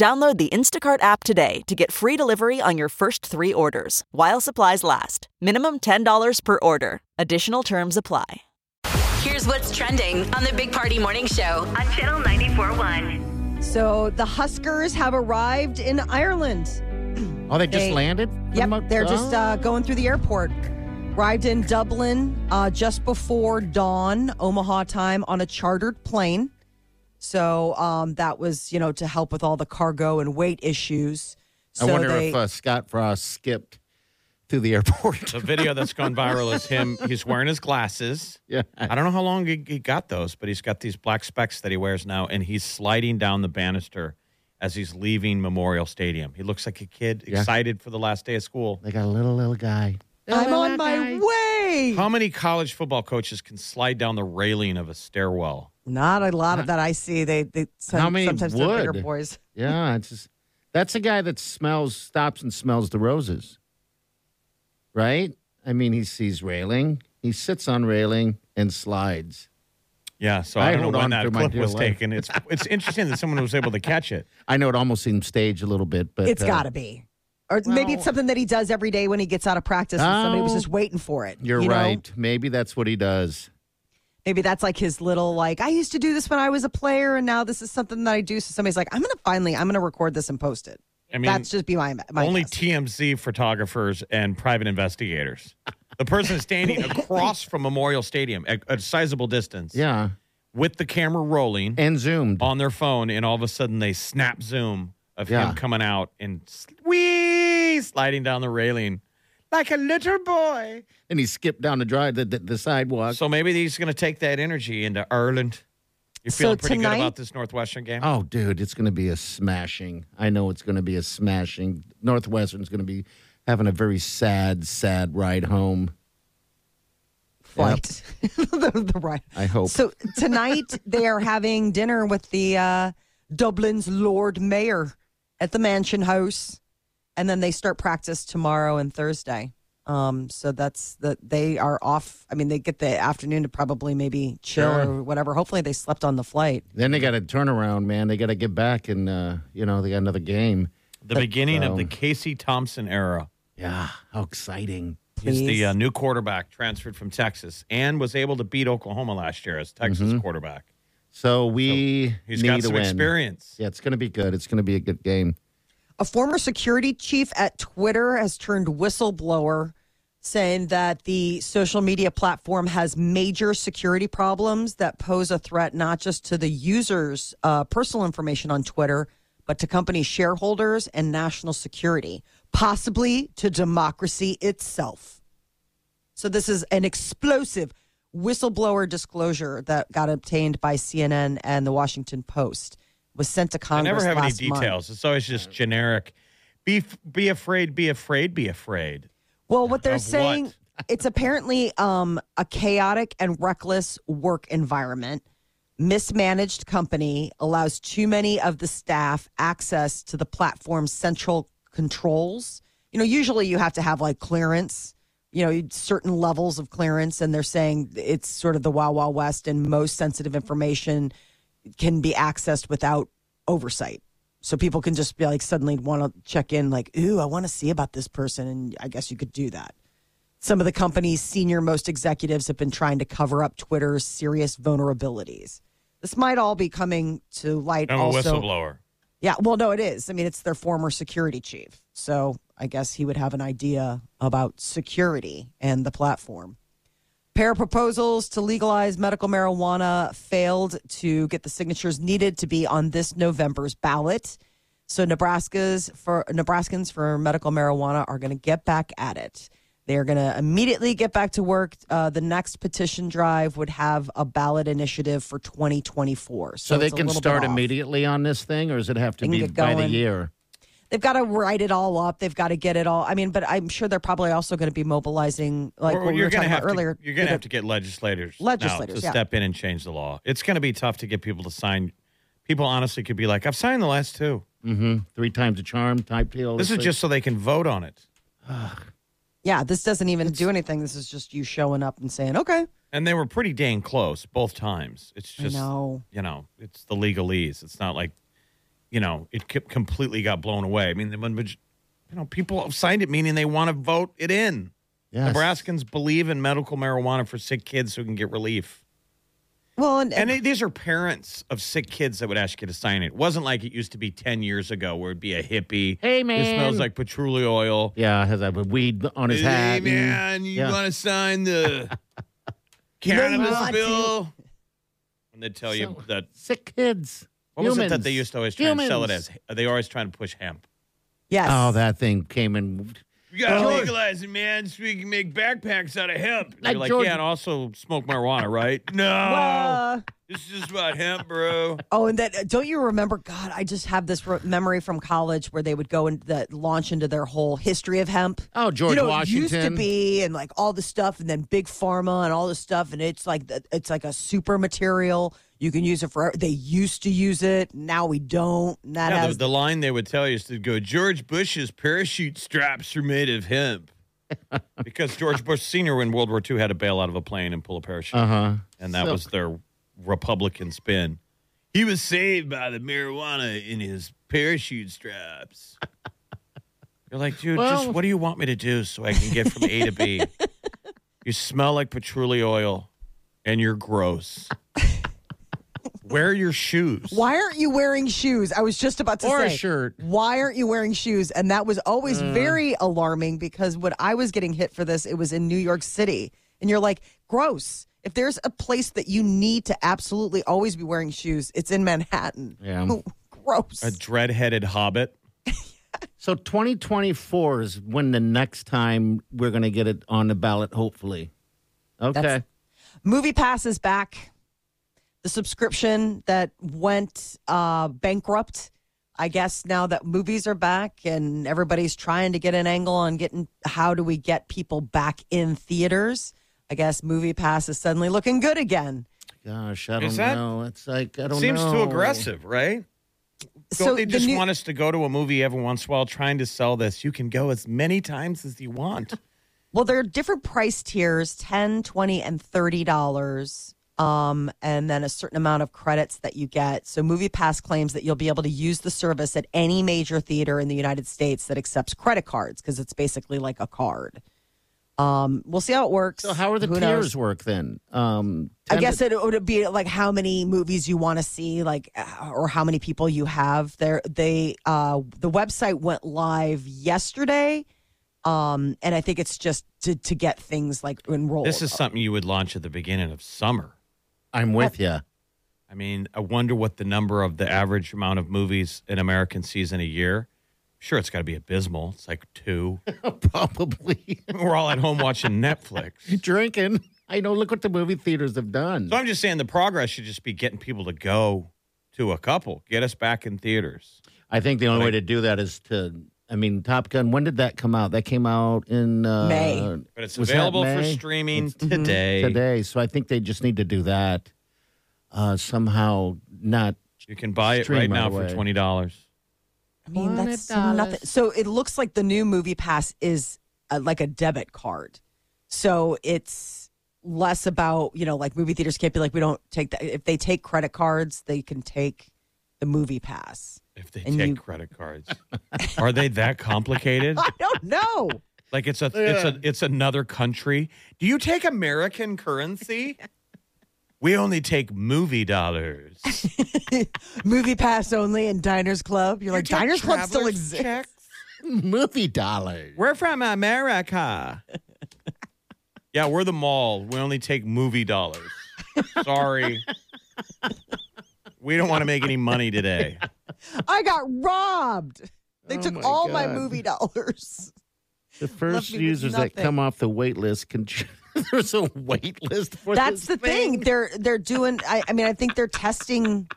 Download the Instacart app today to get free delivery on your first three orders while supplies last. Minimum $10 per order. Additional terms apply. Here's what's trending on the Big Party Morning Show on Channel 94.1. So the Huskers have arrived in Ireland. Oh, they just They- landed? For the Yep, mo- they're just uh, going through the airport. Arrived in Dublin uh, just before dawn, Omaha time, on a chartered plane. So um, that was, you know, to help with all the cargo and weight issues. I wonder they, if uh, Scott Frost skipped through the airport. The video that's gone viral is him. He's wearing his glasses. yeah. I don't know how long he, he got those, but he's got these black specs that he wears now, and he's sliding down the banister as he's leaving Memorial Stadium. He looks like a kid Yeah. excited for the last day of school. They got a little, little guy. I'm on my way. How many college football coaches can slide down the railing of a stairwell? Not a lot of that I see. They, they some, How many sometimes they're bigger boys. Yeah, it's just, that's a guy that smells, stops and smells the roses, right? I mean, he sees railing, he sits on railing and slides. Yeah, so I I, don't hold know on when to that my clip dear was life. taken. It's it's interesting that someone was able to catch it. I know it almost seems staged a little bit, but It's uh, got to be. Or maybe it's something that he does every day when he gets out of practice and somebody was Oh, just waiting for it. You're you know? right. Maybe that's what he does. Maybe that's like his little like I used to do this when I was a player and now this is something that I do. So somebody's like, I'm gonna finally I'm gonna record this and post it. I mean, That's just be my, my only guess. TMZ photographers and private investigators. The person is standing across from Memorial Stadium at a sizable distance Yeah, with the camera rolling and zoomed. on their phone, and all of a sudden they snap zoom of Yeah. him coming out and wee sliding down the railing like a little boy. and he skipped down the drive, the, the, the sidewalk. So maybe he's going to take that energy into Ireland. You So feeling pretty tonight- good about this Northwestern game? Oh, dude, it's going to be a smashing. I know it's going to be a smashing. Northwestern's going to be having a very sad, sad ride home. flight. the, the right. I hope. So tonight they are having dinner with the uh, Dublin's Lord Mayor at the Mansion House, and then they start practice tomorrow and Thursday. Um, so that's that they are off. I mean, they get the afternoon to probably maybe chill Sure. or whatever. Hopefully, they slept on the flight. Then they got to turn around, man. They got to get back, and uh, you know they got another game. the beginning of the Casey Thompson era. Yeah, how exciting! He's the uh, new quarterback transferred from Texas and was able to beat Oklahoma last year as Texas quarterback. So we He's need got to some win. experience. Yeah, it's going to be good. It's going to be a good game. A former security chief at Twitter has turned whistleblower, saying that the social media platform has major security problems that pose a threat not just to the users' uh, personal information on Twitter, but to company shareholders and national security, possibly to democracy itself. So, this is an explosive whistleblower disclosure that got obtained by CNN and the Washington Post. Was sent to I Congress. never have any last month. details. It's always just generic. Be be afraid, be afraid, be afraid. Well, what they're Of saying, what? it's apparently um, a chaotic and reckless work environment. Mismanaged company allows too many of the staff access to the platform's central controls. You know, usually you have to have like clearance, you know, certain levels of clearance, and they're saying it's sort of the Wild Wild West, and most sensitive information can be accessed without oversight. So people can just be like suddenly want to check in, like, ooh, I want to see about this person. And I guess you could do that. Some of the company's senior most executives have been trying to cover up Twitter's serious vulnerabilities. This might all be coming to light I'm also. a whistleblower. Yeah, well, no, it is. I mean, it's their former security chief. So I guess he would have an idea about security and the platform. Pair of proposals to legalize medical marijuana failed to get the signatures needed to be on this November's ballot. So Nebraska's for Nebraskans for medical marijuana are going to get back at it. They are going to immediately get back to work. Uh, the next petition drive would have a ballot initiative for 2024. So, So, they can start immediately on this thing, or does it have to be by the year? They've got to write it all up. They've got to get it all. I mean, but I'm sure they're probably also going to be mobilizing, like Or what we you're were talking have about earlier. You're going to have to get legislators, now Legislators, to yeah. step in and change the law. It's going to be tough to get people to sign. People honestly could be like, "I've signed the last two. Mm-hmm. Three times a charm type deal. This is It's just so they can vote on it." Yeah, this doesn't even do anything. This is just you showing up and saying, "Okay, And they were pretty dang close both times. It's just, know." you know, it's the legalese. It's not like, you know, it co- completely got blown away. I mean, when, you know, people have signed it, meaning they want to vote it in. Yes. Nebraskans believe in medical marijuana for sick kids who can get relief. Well, and, And they- these are parents of sick kids that would ask you to sign it. It wasn't like it used to be 10 years ago where it'd be a hippie. Hey, man. It man. smells like patchouli oil. Yeah, has a weed on his hat. Hey, and- man, you yeah. want to sign the You know you cannabis want bill? And they tell you that. sick kids. What was it that Humans. they used to always try and sell it Humans. as? They always trying to push hemp. yes, Oh, that thing came in. We gotta George- legalize it, man, so we can make backpacks out of hemp. Like You're like, George- yeah, and also smoke marijuana, right? No, Uh, this is just about hemp, bro. oh, and that don't you remember? God, I just have this re- memory from college where they would go and that launch into their whole history of hemp. Oh, George you know, Washington. It used to be and like all the stuff, and then big pharma and all this stuff, and it's like the- it's like a super material. You can use it for. They used to use it. Now we don't. That Yeah, the, has the line they would tell you is to go, George Bush's parachute straps are made of hemp. because George Bush Sr. in World War II had to bail out of a plane and pull a parachute. Uh huh. and that So- was their Republican spin. He was saved by the marijuana in his parachute straps. You're like, dude, just what do you want me to do so I can get from A to B? you smell like patchouli oil and you're gross. Wear your shoes. Why aren't you wearing shoes? I was just about to Or a say. shirt. Why aren't you wearing shoes? And that was always Mm. very alarming because when I was getting hit for this, it was in New York City. And you're like, gross. If there's a place that you need to absolutely always be wearing shoes, it's in Manhattan. Yeah. gross. A dread-headed hobbit. So 2024 is when the next time we're going to get it on the ballot, hopefully. Okay. That's- Movie Pass is back. The subscription that went uh, bankrupt. I guess now that movies are back and everybody's trying to get an angle on getting how do we get people back in theaters. I guess Movie Pass is suddenly looking good again. Gosh, I don't that- know. It's like, I don't know. Seems know. too aggressive, right? Don't so they the just new- want us to go to a movie every once in a while trying to sell this? You can go as many times as you want. Well, there are different price tiers 10 20 and $30. Um, and then a certain amount of credits that you get. So, MoviePass claims that you'll be able to use the service at any major theater in the United States that accepts credit cards because it's basically like a card. Um, we'll see how it works. So how are the Who tiers knows? work then? Um, I 10 guess it would be like how many movies you want to see, like, uh, or how many people you have there. They, uh, the website went live yesterday. Um, and I think it's just to, to get things like enrolled. This is something you would launch at the beginning of summer. I'm with you. I mean, I wonder what the number of the average amount of movies an American sees in a year. Sure, it's got to be abysmal. It's like two. Probably We're all at home watching Netflix. drinking. I know. Look what the movie theaters have done. So I'm just saying the progress should just be getting people to go to a couple, get us back in theaters. I think the only But I- way to do that is to. I mean, Top Gun. When did that come out? That came out in uh, May. But it's available for May? streaming today. today. So I think they just need to do that uh, somehow. Not You can buy it right right now for twenty dollars. I mean, that's nothing. So it looks like the new Movie Pass is uh like a debit card. So it's less about you know like movie theaters can't be like we don't take that. If they take credit cards, they can take the Movie Pass. If they And take you- credit cards, are they that complicated? I don't know. Like it's a it's a it's another country. Do you take American currency? we only take movie dollars. movie Pass only and Diners Club. You're like You take Diners Club still traveler's exists. checks? movie dollars. We're from America. yeah, we're the mall. We only take movie dollars. Sorry. We don't want to make any money today. I got robbed. They Oh took my all my movie dollars. The first users that come off the wait list can. There's a wait list for That's this the thing. They're they're doing. I, I mean, I think they're testing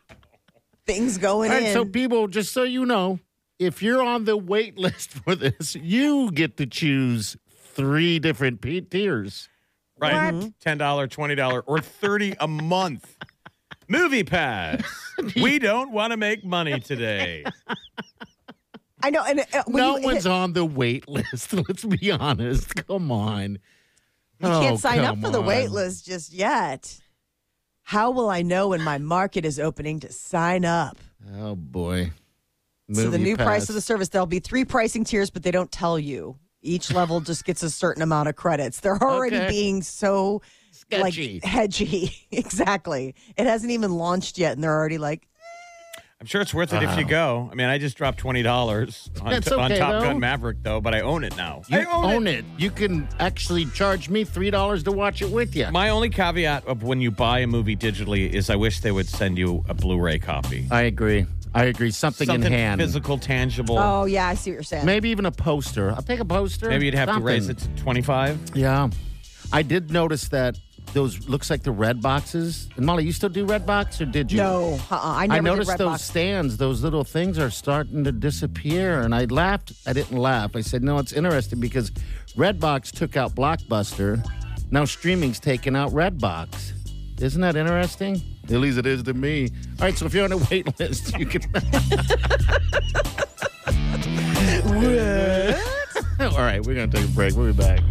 things going All right, in. so people, just so you know, if you're on the wait list for this, you get to choose three different p- tiers. Right. $10, $20, or 30 a month. Movie Pass. we don't want to make money today. I know. And uh, when no you one's hit- on the wait list. Let's be honest. Come on. You Oh, can't sign up come for the wait list just yet. How will I know when my market is opening to sign up? Oh boy. so the Movie new price of the service, there'll be three pricing tiers, but they don't tell you. Each level just gets a certain amount of credits. They're already Okay. being so Sketchy. like hedgy. exactly. It hasn't even launched yet, and they're already like, I'm sure it's worth it if you uh-huh. go. I mean, I just dropped $20 on, That's on okay, Top though. Gun Maverick, though, but I own it now. You I own, it. it. You can actually charge me three dollars to watch it with you. My only caveat of when you buy a movie digitally is I wish they would send you a Blu-ray copy. I agree. I agree. Something, Something in hand. physical, tangible. "Oh yeah, I see what you're saying." Maybe even a poster. I'll take a poster. Maybe you'd have to raise it to 25. Yeah. I did notice that those looks like the red boxes. And Molly, you still do red box or did you? No, uh-uh. I I noticed did those Redbox. stands, those little things are starting to disappear. And I laughed. I didn't laugh. I said, no, it's interesting because Redbox took out Blockbuster. Now streaming's taking out Redbox. Isn't that interesting? At least it is to me. All right, so if you're on a wait list, you can. What? All right, we're going to take a break. We'll be back.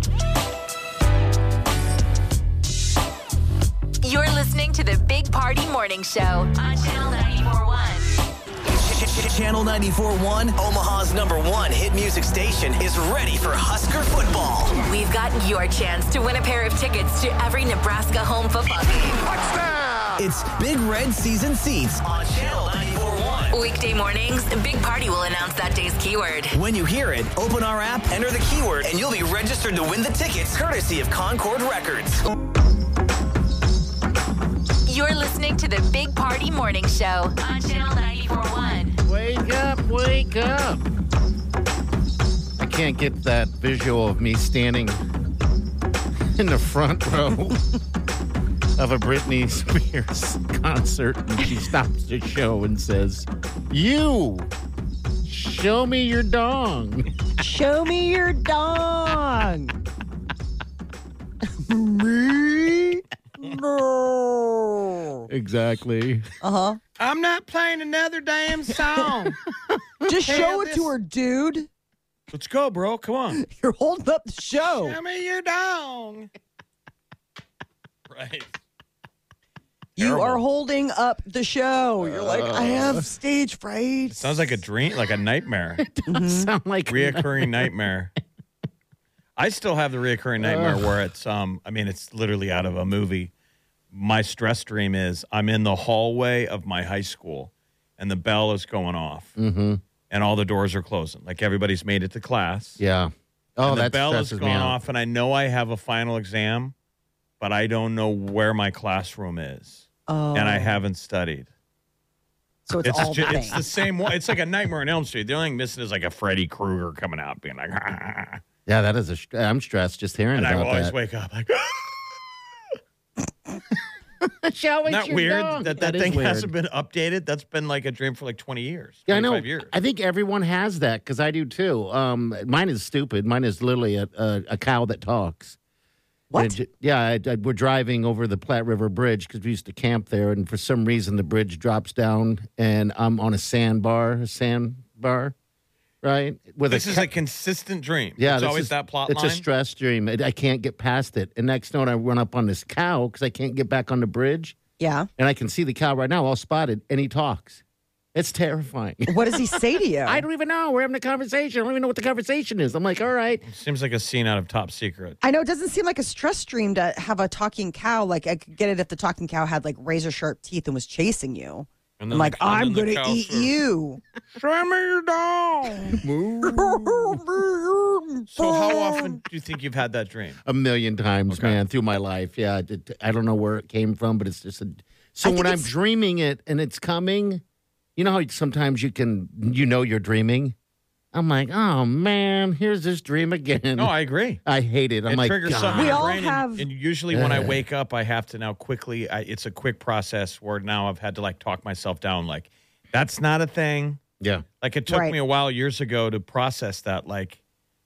You're listening to the Big Party Morning Show on Channel 941. Channel 94.1, Omaha's number one hit music station, is ready for Husker football. We've got your chance to win a pair of tickets to every Nebraska home football game. It's Big Red Season Seats on Channel 94.1. Weekday mornings, Big Party will announce that day's keyword. When you hear it, open our app, enter the keyword, and you'll be registered to win the tickets courtesy of Concord Records. You're listening to the Big Party Morning Show on Channel 941. Wake up, wake up. I can't get that visual of me standing in the front row of a Britney Spears concert and she stops the show and says, You show me your dong. Show me your dong. me? No. Exactly. Uh huh. I'm not playing another damn song. Just Hey, show it this- to her, dude. Let's go, bro. Come on. You're holding up the show. Show me your dong. right. You Terrible. are holding up the show. You're like, I have stage fright. Sounds like a dream, like a nightmare. Sound like reoccurring nightmare. I still have the reoccurring nightmare where it's um I mean it's literally out of a movie. My stress dream is I'm in the hallway of my high school and the bell is going off Mm-hmm. and all the doors are closing. Like everybody's made it to class. Yeah. Oh, and the that bell is stresses going off and I know I have a final exam, but I don't know where my classroom is. Oh, And I haven't studied. so it's, It's, all ju- it's the same one. It's like a nightmare on Elm Street. The only thing missing is like a Freddy Krueger coming out being like, Yeah, that is a. str- I'm stressed just hearing and I always that. wake up like, Show Isn't that weird that that, is thing weird. hasn't been updated? That's been like a dream for like 20 years. Yeah, I know. years. I think everyone has that because I do too. Um, mine is stupid. Mine is literally a, a, a cow that talks. What? It yeah, I, I, we're driving over the Platte River Bridge because we used to camp there, and for some reason the bridge drops down, and I'm on a sandbar, a sandbar, right? With this a is ca- a consistent dream. yeah, it's always is- that plot It's line. a stress dream. I I can't get past it. And next note, I run up on this cow because I can't get back on the bridge, yeah. and I can see the cow right now, all spotted, and he talks. It's terrifying. What does he say to you? I don't even know. We're having a conversation. I don't even know what the conversation is. I'm like, all right. Seems like a scene out of Top Secret. I know it doesn't seem like a stress dream to have a talking cow. Like I could get it if the talking cow had like razor sharp teeth and was chasing you. And I'm like, the- I'm then gonna eat says, you. Show me your dog. So how often do you think you've had that dream? A million times, Okay. man, through my life. Yeah, I did- I don't know where it came from, but it's just a. So I when I'm dreaming it and it's coming, you know how sometimes you can, you know, you're dreaming. I'm like, oh man, here's this dream again. No, I agree. I hate it. I'm it like, triggers God. something. We all brain, and- have- And, usually when I wake up, I have to now quickly. I, it's a quick process where now I've had to like talk myself down. Like, that's not a thing. Yeah. Like it took Right. me a while years ago to process that. Like,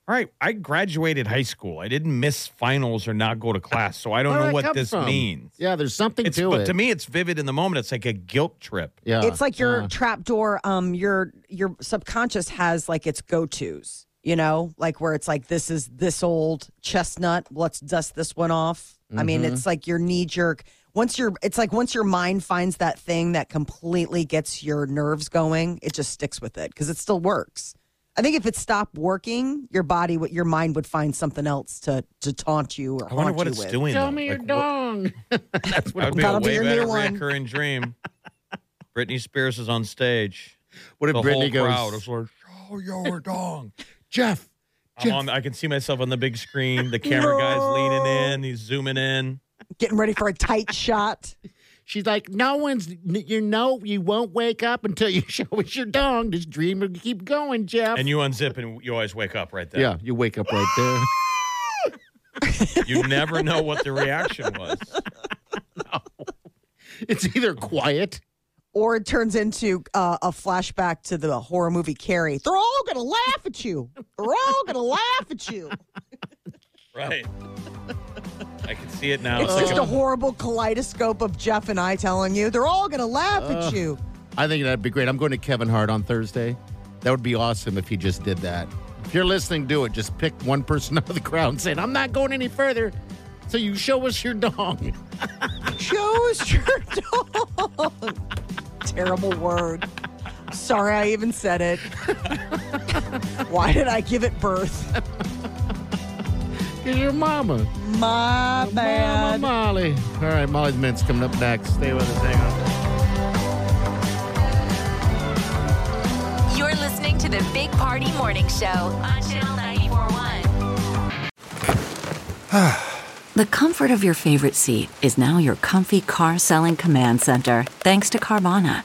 all right, I graduated high school. I didn't miss finals or not go to class, so I don't know what this from? means. Yeah, there's something It's to but it. to me, it's vivid in the moment. It's like a guilt trip. yeah. it's like your uh, trapdoor. Um, your your subconscious has like its go tos. You know, like where it's like this is this old chestnut. Let's dust this one off. I mean, Mm-hmm. it's like your knee jerk. Once your it's like once your mind finds that thing that completely gets your nerves going, it just sticks with it because it still works. I think if it stopped working, your body, would your mind would find something else to to taunt you or I wonder what you it's with. doing. Show though. me your Like, what- dong. That's what That would be That'll a be way your new better one. reoccurring dream. Britney Spears is on stage. What if The Britney whole goes? crowd is like, "Show your dong." Jeff. I'm on, I can see myself on the big screen. The camera guy's leaning in. He's zooming in. Getting ready for a tight shot. She's like, no one's. You know, you won't wake up until you show us your dong. This dream will keep going, Jeff. And you unzip and you always wake up right there. yeah, you wake up right there. You never know what the reaction was. It's either quiet. or it turns into uh, a flashback to the horror movie Carrie. They're all going to laugh at you. They're all going to laugh at you. Right. I can see it now. It's It's just like a horrible kaleidoscope of Jeff and I telling you they're all going to laugh at you. I think that'd be great. I'm going to Kevin Hart on Thursday. That would be awesome if he just did that. If you're listening, do it. Just pick one person out of the crowd and saying, I'm not going any further. So you show us your dong. Show us your dong. Terrible word. Sorry I even said it. Why did I give it birth? Here's your mama. My Mama bad. Molly. All right, Molly's Mints coming up next. Stay with us. Hang on. You're listening to the Big Party Morning Show on Channel 941. The comfort of your favorite seat is now your comfy car selling command center, thanks to Carvana.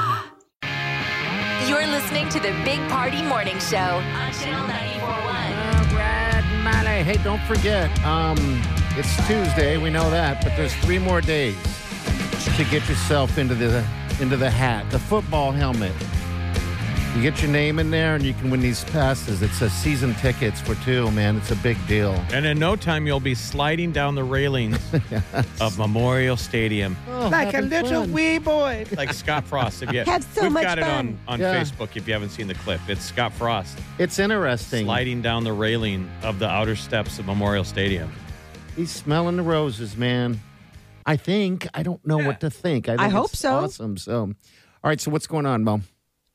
listening to the Big Party Morning Show on Channel 941. All right, Molly. Hey, don't forget, um, it's Tuesday. We know that, but there's three more days to get yourself into the into the hat, the football helmet. You get your name in there, and you can win these passes. It's a season tickets for two, man. It's a big deal. And in no time, you'll be sliding down the railings of Memorial Stadium oh, like a little wee boy, like Scott Frost. If you Have so we've much got it on on Yeah. Facebook. If you haven't seen the clip, it's Scott Frost It's interesting. sliding down the railing of the outer steps of Memorial Stadium. He's smelling the roses, man. I think. I don't know what to think. I, think I hope it's so. Awesome. So, all right. So, what's going on, Mo?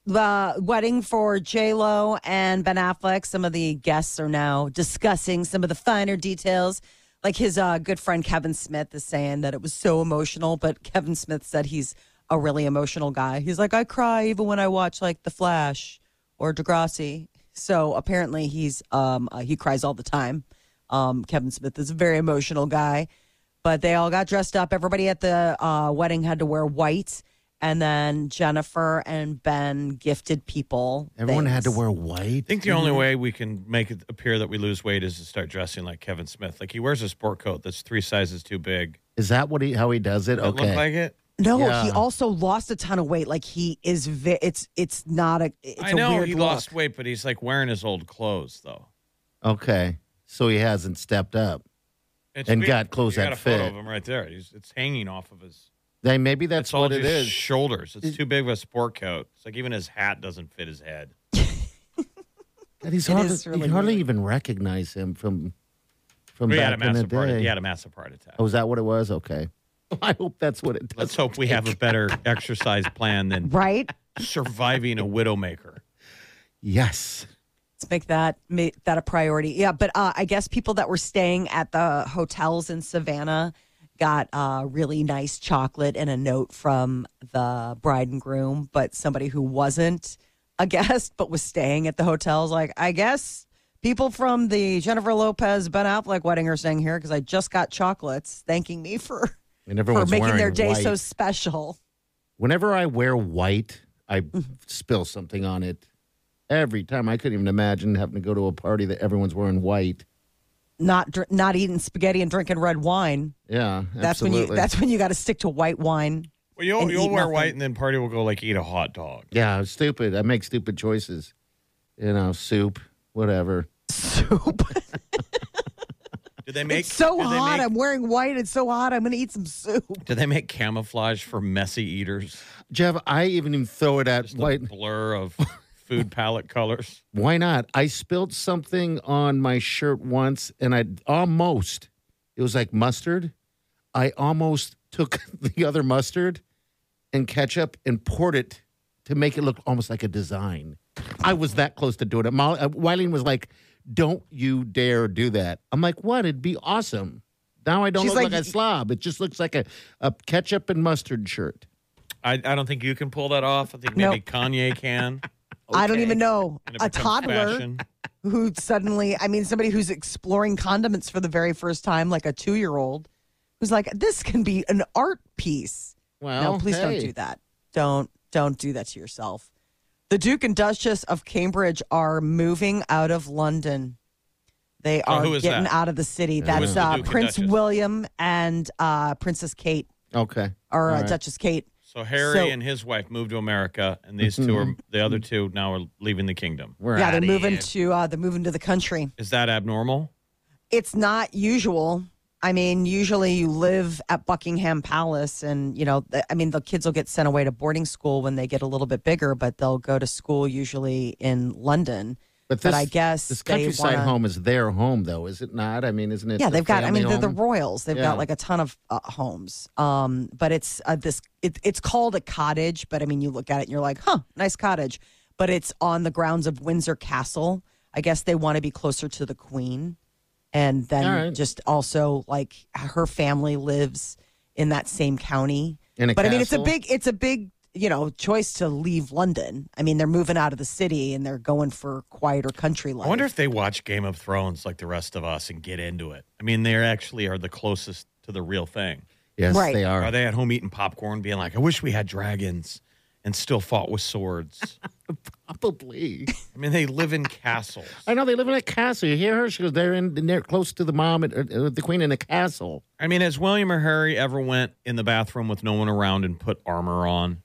The wedding for J Lo and Ben Affleck. Some of the guests are now discussing some of the finer details. Like his uh, good friend Kevin Smith is saying that it was so emotional, but Kevin Smith said he's a really emotional guy. He's like, I cry even when I watch like The Flash or Degrassi. So apparently he's um, uh, he cries all the time. Um, Kevin Smith is a very emotional guy, but they all got dressed up. Everybody at the uh, wedding had to wear white. And then Jennifer and Ben gifted people. Everyone had to wear white. I think the only way we can make it appear that we lose weight is to start dressing like Kevin Smith. Like he wears a sport coat that's three sizes too big. Is that what he how he does it? Does it Okay. look like it? No, Yeah. he also lost a ton of weight. Like he is, vi- it's it's not a. It's I a know weird he look. lost weight, but he's like wearing his old clothes though. Okay. So he hasn't stepped up. It's And weird. got clothes you got that a photo of him right there. He's, it's hanging off of his. Then maybe that's It's all what it just is. Shoulders. It's too big of a sport coat. It's like even his hat doesn't fit his head. And he's It hardly, is really you hardly weird. even recognize him from from he back had a in the massive heart. day. He had a massive heart attack. Oh, is that what it was? Okay. I hope that's what it does. Let's hope we have a better exercise plan than Right? surviving a widowmaker. Yes. Let's make that make that a priority. Yeah, but uh, I guess people that were staying at the hotels in Savannah got a really nice chocolate and a note from the bride and groom. But somebody who wasn't a guest but was staying at the hotels, like I guess people from the Jennifer Lopez Ben Affleck wedding are staying here because I just got chocolates thanking me for And for making their day white. so special. Whenever I wear white, I Mm-hmm. spill something on it. Every time, I couldn't even imagine having to go to a party that everyone's wearing white. Not dr- not eating spaghetti and drinking red wine. Yeah, That's when you. That's when you got to stick to white wine. Well, you'll you'll wear nothing. white, and then party will go like eat a hot dog. yeah, stupid. I make stupid choices. You know, soup, whatever. Soup. Do they make it's so hot. make- I'm wearing white. It's so hot. I'm going to eat some soup. do they make camouflage for messy eaters? Jeff, I even even throw it at Just a white. blur of food palette colors. Why not? I spilled something on my shirt once, and I almost, it was like mustard. I almost took the other mustard and ketchup and poured it to make it look almost like a design. I was that close to doing it. Molly, uh, Wileen was like, "Don't you dare do that." I'm like, "What? It'd be awesome." Now I don't She's look like, like- a slob. It just looks like a, a ketchup and mustard shirt. I, I don't think you can pull that off. I think Nope. maybe Kanye can. I don't even know a toddler fashion. who suddenly, I mean, somebody who's exploring condiments for the very first time, like a two year old, who's like, this can be an art piece. Well, no, please don't do that. Don't don't do that to yourself. The Duke and Duchess of Cambridge are moving out of London. They Oh, are is getting that? out of the city. That's uh, Duke and Prince William and uh, Princess Kate, Okay. or uh, right. Duchess Kate. So Harry So- and his wife moved to America, and these two are the other two now are leaving the kingdom. We're yeah, they're moving here. to uh, they're moving to the country. Is that abnormal? It's not usual. I mean, usually you live at Buckingham Palace, and you know, th- I mean, the kids will get sent away to boarding school when they get a little bit bigger, but they'll go to school usually in London. But, But I guess this countryside wanna- home is their home, though, is it not? I mean, isn't it? Yeah, they've got. I mean, they're the royals. They've Yeah. got like a ton of uh, homes. Um, but it's uh, this. It, it's called a cottage, but I mean, you look at it and you're like, huh, nice cottage. But it's on the grounds of Windsor Castle. I guess they want to be closer to the Queen, and then right. just also like her family lives in that same county. But I mean, it's a big. It's a big. You know, choice to leave London. I mean, they're moving out of the city and they're going for quieter country life. I wonder if they watch Game of Thrones like the rest of us and get into it. I mean, they actually are the closest to the real thing. Yes, Right. they are. Are they at home eating popcorn, being like, "I wish we had dragons and still fought with swords"? Probably. I mean, they live in castles. I know they live in a castle. You hear her? She goes, they're in, they're close to the mom and uh, the queen in a castle. I mean, has William or Harry ever went in the bathroom with no one around and put armor on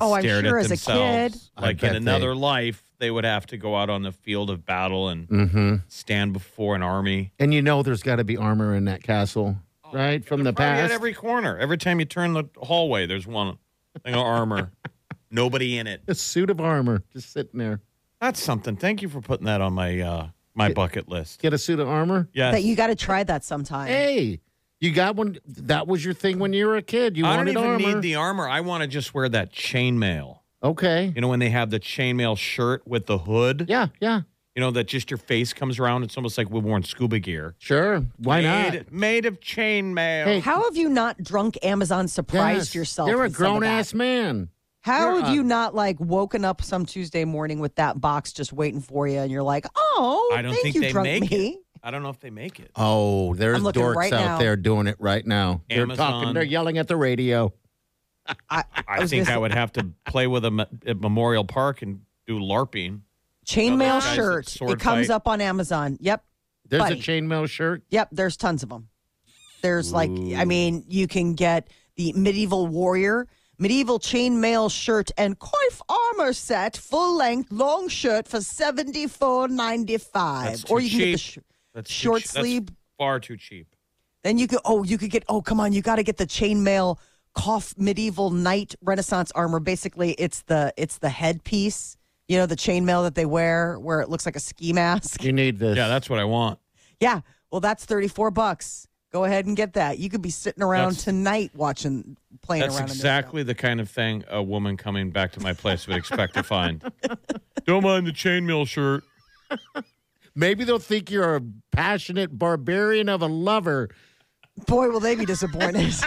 and Oh, I'm stared sure at as a themselves? kid. Like in another they- life, they would have to go out on the field of battle and Mm-hmm. stand before an army. And you know there's got to be armor in that castle, right? From the past. at every corner. Every time you turn the hallway, there's one thing of armor. Nobody in it. a suit of armor just sitting there. That's something. Thank you for putting that on my uh, my bucket list. Get a suit of armor? Yeah, that you got to try that sometime. Hey, you got one. That was your thing when you were a kid. You I don't even armor. need the armor. I want to just wear that chainmail. okay. You know when they have the chainmail shirt with the hood? Yeah, yeah. You know that just your face comes around. It's almost like we're wearing scuba gear. Sure. Why made, not? Made of chainmail. Hey, How have you not drunk Amazon surprised Yes, yourself? You're a with some of grown that? ass man. How You're have you not like woken up some Tuesday morning with that box just waiting for you, and you're like, "Oh, I don't thank think you, they drunk make me." It. I don't know if they make it. Oh, there's I'm looking dorks right out now. there doing it right now. They're Amazon. talking. They're yelling at the radio. I, I, was think gonna I would have to play with them at at Memorial Park and do LARPing. chainmail Those guys shirt. sword It comes fight. up on Amazon. Yep, There's Buddy. a chainmail shirt. yep. There's tons of them. There's like, I mean, you can get the medieval warrior, medieval chainmail shirt, and coif armor set, full length, long shirt for seventy four ninety five. That's Or you can get the cheap. sh- That's too short che- that's sleeve. far too cheap. Then you could oh you could get oh come on you got to get the chainmail cough medieval knight renaissance armor. Basically, it's the it's the headpiece. You know the chainmail that they wear where it looks like a ski mask. You need this. Yeah, that's what I want. Yeah. Well, that's 34 bucks. Go ahead and get that. You could be sitting around That's- tonight watching, playing That's around. in exactly the kind of thing a woman coming back to my place would expect to find. Don't mind the chainmail shirt. Maybe they'll think you're a passionate barbarian of a lover. Boy, will they be disappointed.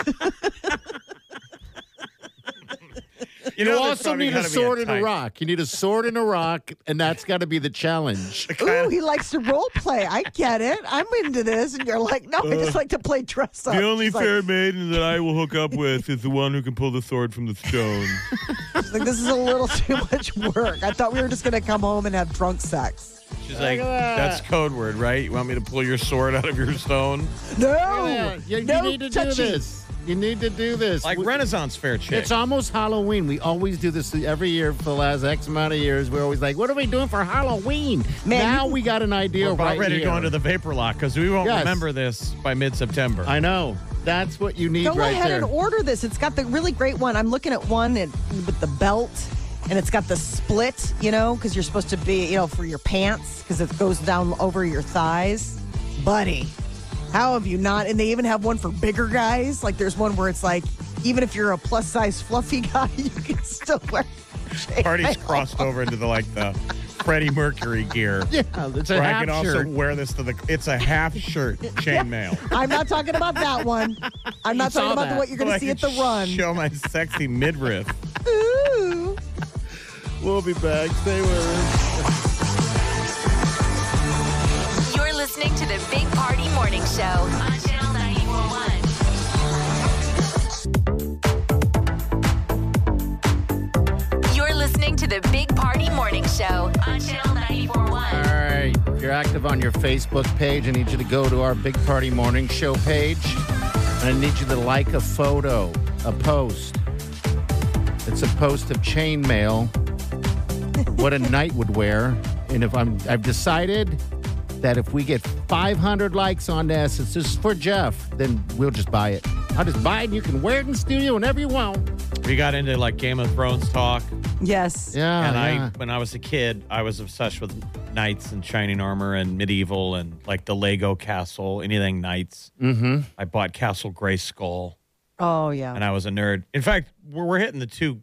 You, know, there's also need a gotta be sword and a rock. You need a sword and a rock, and that's got to be the challenge. Ooh, he likes to role play. I get it. I'm into this. And you're like, no, I just uh, like to play dress up. The only She's like- fair maiden that I will hook up with is the one who can pull the sword from the stone. she's like, this is a little too much work. I thought we were just going to come home and have drunk sex. She's like, that's code word, right? You want me to pull your sword out of your stone? No, you, you no need to touchy. do this. You need to do this. Like We- Renaissance fair chick. It's almost Halloween. We always do this every year for the last X amount of years. We're always like, what are we doing for Halloween? Man, now we got an idea We're about right ready here. to go into the vapor lock because we won't Yes. remember this by mid-September. I know. That's what you need Go right ahead there. and order this. It's got the really great one. I'm looking at one with the belt, and it's got the split, you know, because you're supposed to be, you know, for your pants, because it goes down over your thighs. Buddy, how have you not? And they even have one for bigger guys. Like there's one where it's like, even if you're a plus size fluffy guy, you can still wear. Party's crossed over into the like the Freddie Mercury gear. yeah, it's a Where I half can also shirt. wear this to the. It's a half shirt chainmail. I'm not talking about that one. I'm not saw talking about the, that. what you're going to see at the run. Show my sexy midriff. Ooh. We'll be back. Stay with us. You're listening to the Big Party Morning Show on Channel 941. You're listening to the Big Party Morning Show on Channel 941. All right. If you're active on your Facebook page, I need you to go to our Big Party Morning Show page. And I need you to like a photo, a post. It's a post of chainmail, what a knight would wear. And if I'm, I've decided that if we get 500 likes on this, it's just for Jeff, then we'll just buy it. I'll just buy it and you can wear it in the studio whenever you want. We got into like Game of Thrones talk, Yes. Yeah. and I, when I was a kid, I was obsessed with knights and shining armor and medieval and like the Lego castle, anything knights. Mm-hmm. I bought Castle Grayskull. Oh, yeah. and I was a nerd. In fact, we're, we're hitting the two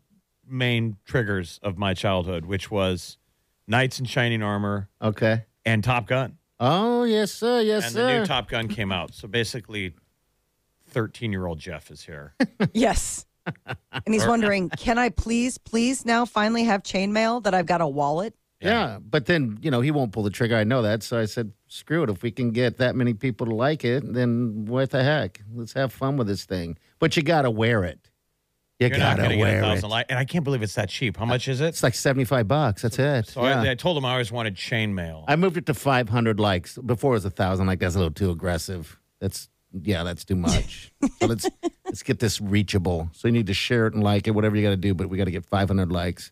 main triggers of my childhood, which was Knights in Shining Armor Okay. and Top Gun. Oh, yes, sir. Yes, and sir. the new Top Gun came out. So basically, 13 year old Jeff is here. Yes. And he's wondering, can I please, please now finally have chainmail that I've got a wallet? Yeah, but then you know he won't pull the trigger. I know that, so I said, "Screw it! If we can get that many people to like it, then what the heck? Let's have fun with this thing." But you got to wear it. You You're not got to going to get a wear it. thousand likes. And I can't believe it's that cheap. How much is it? It's like seventy-five bucks. That's it. So yeah. I, I told him I always wanted chainmail. I moved it to five hundred likes. Before it was a thousand. Like that's a little too aggressive. That's yeah, that's too much. so let's let's get this reachable. So you need to share it and like it, whatever you got to do. But we got to get five hundred likes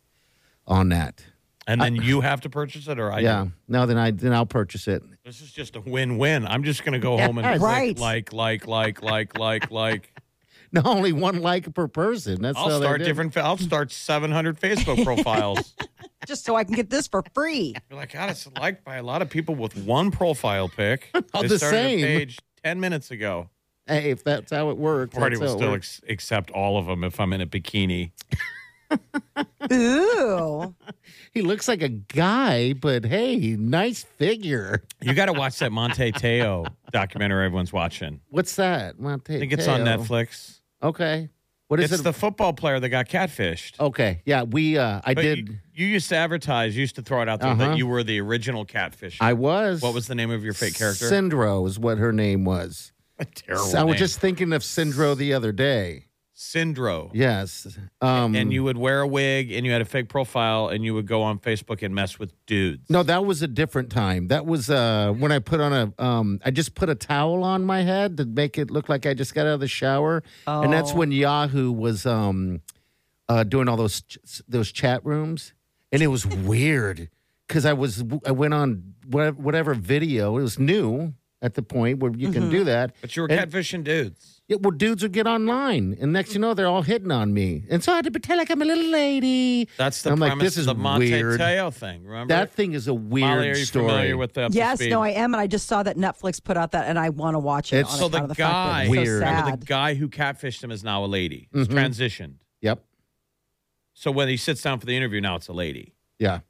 on that. and then you have to purchase it, or I yeah. do? No, then I then I'll purchase it. This is just a win win. I'm just going to go home and click Right. like, like, like, like, like, like. No, only one like per person. That's I'll how they start do it. different. I'll start 700 Facebook profiles. Just so I can get this for free. You're like, God, it's liked by a lot of people with one profile pic. All They the started same. a page 10 minutes ago. Hey, if that's how it works, Party will still ex- accept all of them if I'm in a bikini. Ooh. he looks like a guy, but hey, nice figure. You got to watch that Manti Te'o documentary everyone's watching. What's that? Manti I think it's on Netflix. Okay. What is It's it? the football player that got catfished. okay. Yeah, we. uh I But did. You, you used to advertise, you used to throw it out there Uh-huh. that you were the original catfish. I was. what was the name of your fake character? Syndro is what her name was. a terrible So I was name. just thinking of Syndro the other day. Syndro. Yes. Um, and you would wear a wig and you had a fake profile and you would go on Facebook and mess with dudes. No, that was a different time. That was uh, when I put on a. Um, I just put a towel on my head to make it look like I just got out of the shower, and that's Oh. when Yahoo was um, uh, doing all those ch- those chat rooms, and it was weird because I was I went on whatever video. It was new at the point where you can do that. But you were And- catfishing dudes. Yeah, well, dudes would get online, and next you know, they're all hitting on me, and so I had to pretend like I'm a little lady. That's the I'm like, premise this is of the Manti weird. Te'o thing. Remember That thing is a weird Molly, are you story. familiar with that? Yes, no, I am, and I just saw that Netflix put out that, and I want to watch it. It's- on So the the guy, it's Weird. so remember the guy who catfished him is now a lady. He's Mhm. transitioned. Yep. So when he sits down for the interview, now it's a lady. Yeah.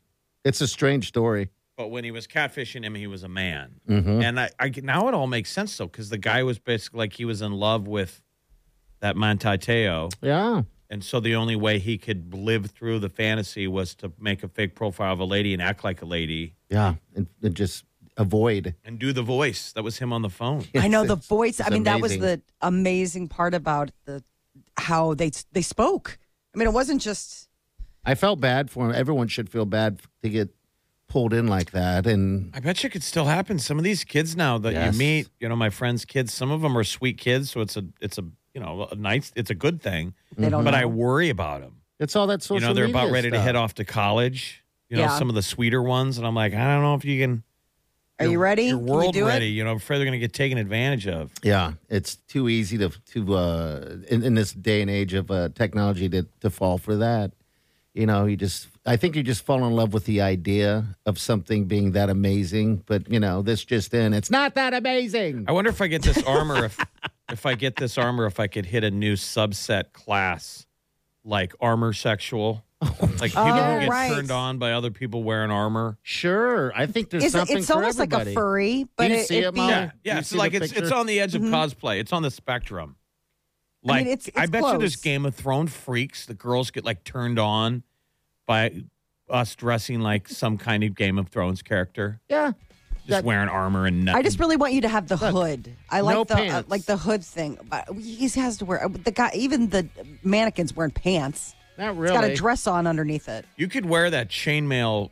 It's a strange story. But when he was catfishing him, he was a man. Mhm. And I, I now it all makes sense though, because the guy was basically like he was in love with that Manti Te'o. Yeah. And so the only way he could live through the fantasy was to make a fake profile of a lady and act like a lady Yeah. And, and just avoid. and do the voice. That was him on the phone. I know the voice. I it's mean, that was the amazing part about the how they they spoke. I mean, it wasn't just I felt bad for him. Everyone should feel bad to get pulled in like that. And I bet you it could still happen. Some of these kids now that Yes. you meet, you know, my friends' kids, some of them are sweet kids, so it's a it's a you know a nice it's a good thing. they don't. But know. I worry about them. it's all that social you know, they're about media ready to head off to college. You know, Yeah. some of the sweeter ones, and I'm like, I don't know if you can. Are you ready? Your Can you world do it? ready? You know, I'm afraid they're going to get taken advantage of. Yeah, it's too easy to to uh, in, in this day and age of uh, technology to to fall for that. You know, you just I think you just fall in love with the idea of something being that amazing, but you know, this just in, it's not that amazing. I wonder if I get this armor, if if I get this armor, if I could hit a new subset class, like armor sexual, like people Oh, who get oh, right. turned on by other people wearing armor. Sure, I think there's It's, something it's for almost like a furry, but you it, see it it, be- Yeah, yeah. you It's see like the it's it's on the edge of mm-hmm. cosplay. It's on the spectrum. I Like mean, it's- I it's bet you there's. Game of Thrones freaks. The girls get like turned on by us dressing like some kind of Game of Thrones character, Yeah, just That- wearing armor and nothing. I just really want you to have the hood. I like no the uh, like the hood thing. But he has to wear the guy. Even the mannequins wearing pants. not It's really. got a dress on underneath it. you could wear that chainmail.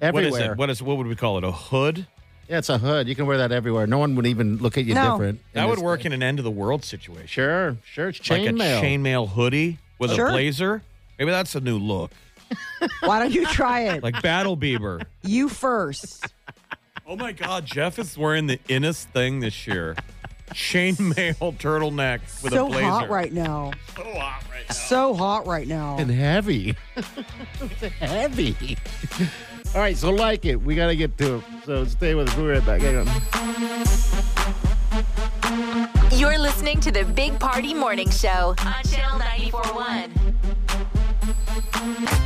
everywhere. What is it? What is what would we call it? A hood? yeah, it's a hood. You can wear that everywhere. No one would even look at you No. different. in That would work day. in an end of the world situation. Sure, sure. It's like chainmail. a chainmail hoodie with Sure. a blazer. Maybe that's a new look, Why don't you try it? like Battle Bieber. you first. Oh my God, Jeff is wearing the innest thing this year. Chainmail turtleneck with so a blazer. hot right now. So hot right now. So hot right now. and heavy. heavy. All right, so like it. We got to get to it. So stay with us. We'll be right back. Hang on. You're listening to the Big Party Morning Show on Channel 941.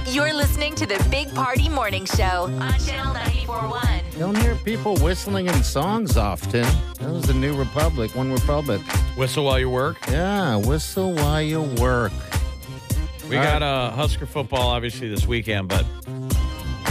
You're listening to the Big Party Morning Show on Channel 941. Don't hear people whistling in songs often. That was the New Republic, One Republic. Whistle while you work. Yeah, whistle while you work. We All got uh, Husker football obviously this weekend, but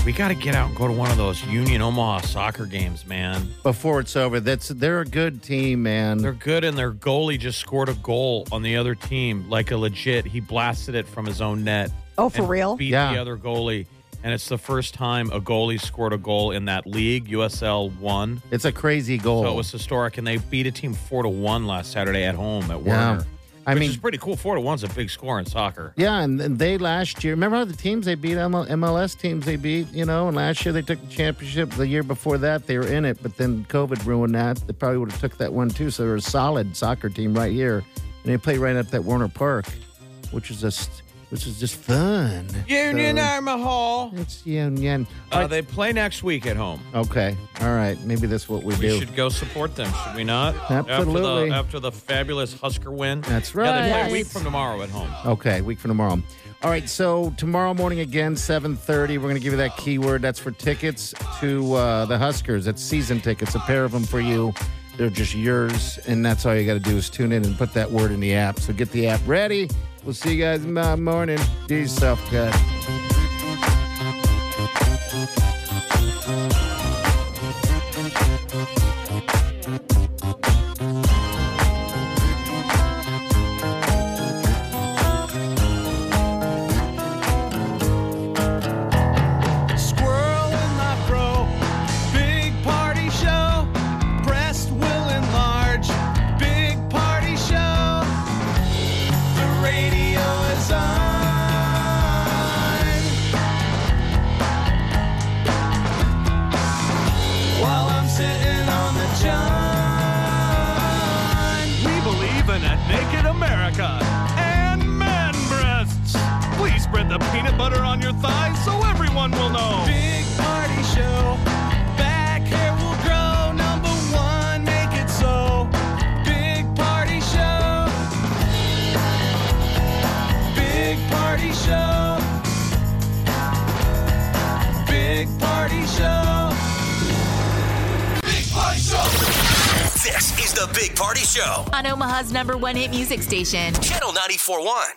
we got to get out and go to one of those Union Omaha soccer games, man. Before it's over, that's they're a good team, man. They're good, and their goalie just scored a goal on the other team, like a legit. He blasted it from his own net. Oh, for real? Beat Yeah. the other goalie, and it's the first time a goalie scored a goal in that league. USL One, It's a crazy goal. so it was historic, and they beat a team four to one last Saturday at home at Yeah. I which mean- it's pretty cool. Four to one's a big score in soccer. Yeah, and, and they last year. Remember how the teams they beat ML, MLS teams they beat, you know, and last year they took the championship. The year before that they were in it, but then COVID ruined that. They probably would have took that one too. So they're a solid soccer team right here, and they play right up at Werner Park, which is just which is just fun. Union So, Arma Hall. It's Union. Uh, they play next week at home. Okay, all right. Maybe that's what we, We do. We should go support them, should we not? Absolutely. After the, after the fabulous Husker win. That's right. Yeah, they play a week from tomorrow at home. Okay, week from tomorrow. All right, so tomorrow morning again, seven thirty. We're going to give you that keyword. That's for tickets to uh, the Huskers. That's season tickets. A pair of them for you. They're just yours, and that's all you got to do is tune in and put that word in the app. So get the app ready. We'll see you guys in the morning. Do yourself good. Omaha's number one hit music station. Channel 94.1.